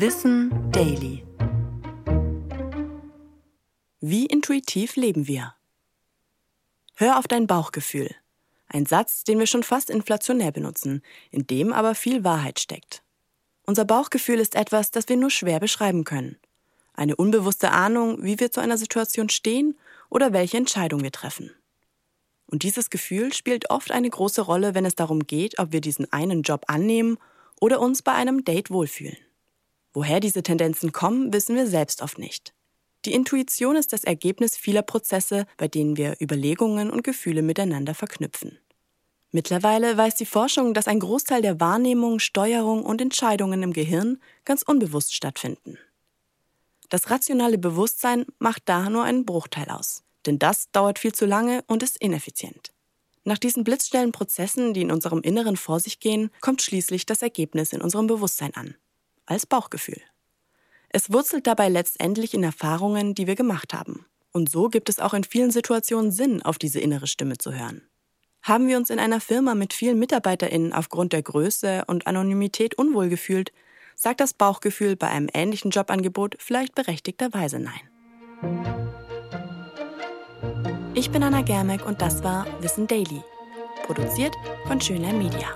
Wissen Daily. Wie intuitiv leben wir? Hör auf dein Bauchgefühl. Ein Satz, den wir schon fast inflationär benutzen, in dem aber viel Wahrheit steckt. Unser Bauchgefühl ist etwas, das wir nur schwer beschreiben können. Eine unbewusste Ahnung, wie wir zu einer Situation stehen oder welche Entscheidung wir treffen. Und dieses Gefühl spielt oft eine große Rolle, wenn es darum geht, ob wir diesen einen Job annehmen oder uns bei einem Date wohlfühlen. Woher diese Tendenzen kommen, wissen wir selbst oft nicht. Die Intuition ist das Ergebnis vieler Prozesse, bei denen wir Überlegungen und Gefühle miteinander verknüpfen. Mittlerweile weiß die Forschung, dass ein Großteil der Wahrnehmung, Steuerung und Entscheidungen im Gehirn ganz unbewusst stattfinden. Das rationale Bewusstsein macht da nur einen Bruchteil aus, denn das dauert viel zu lange und ist ineffizient. Nach diesen blitzschnellen Prozessen, die in unserem Inneren vor sich gehen, kommt schließlich das Ergebnis in unserem Bewusstsein an als Bauchgefühl. Es wurzelt dabei letztendlich in Erfahrungen, die wir gemacht haben. Und so gibt es auch in vielen Situationen Sinn, auf diese innere Stimme zu hören. Haben wir uns in einer Firma mit vielen MitarbeiterInnen aufgrund der Größe und Anonymität unwohl gefühlt, sagt das Bauchgefühl bei einem ähnlichen Jobangebot vielleicht berechtigterweise Nein. Ich bin Anna Germeck und das war Wissen Daily, produziert von Schöner Media.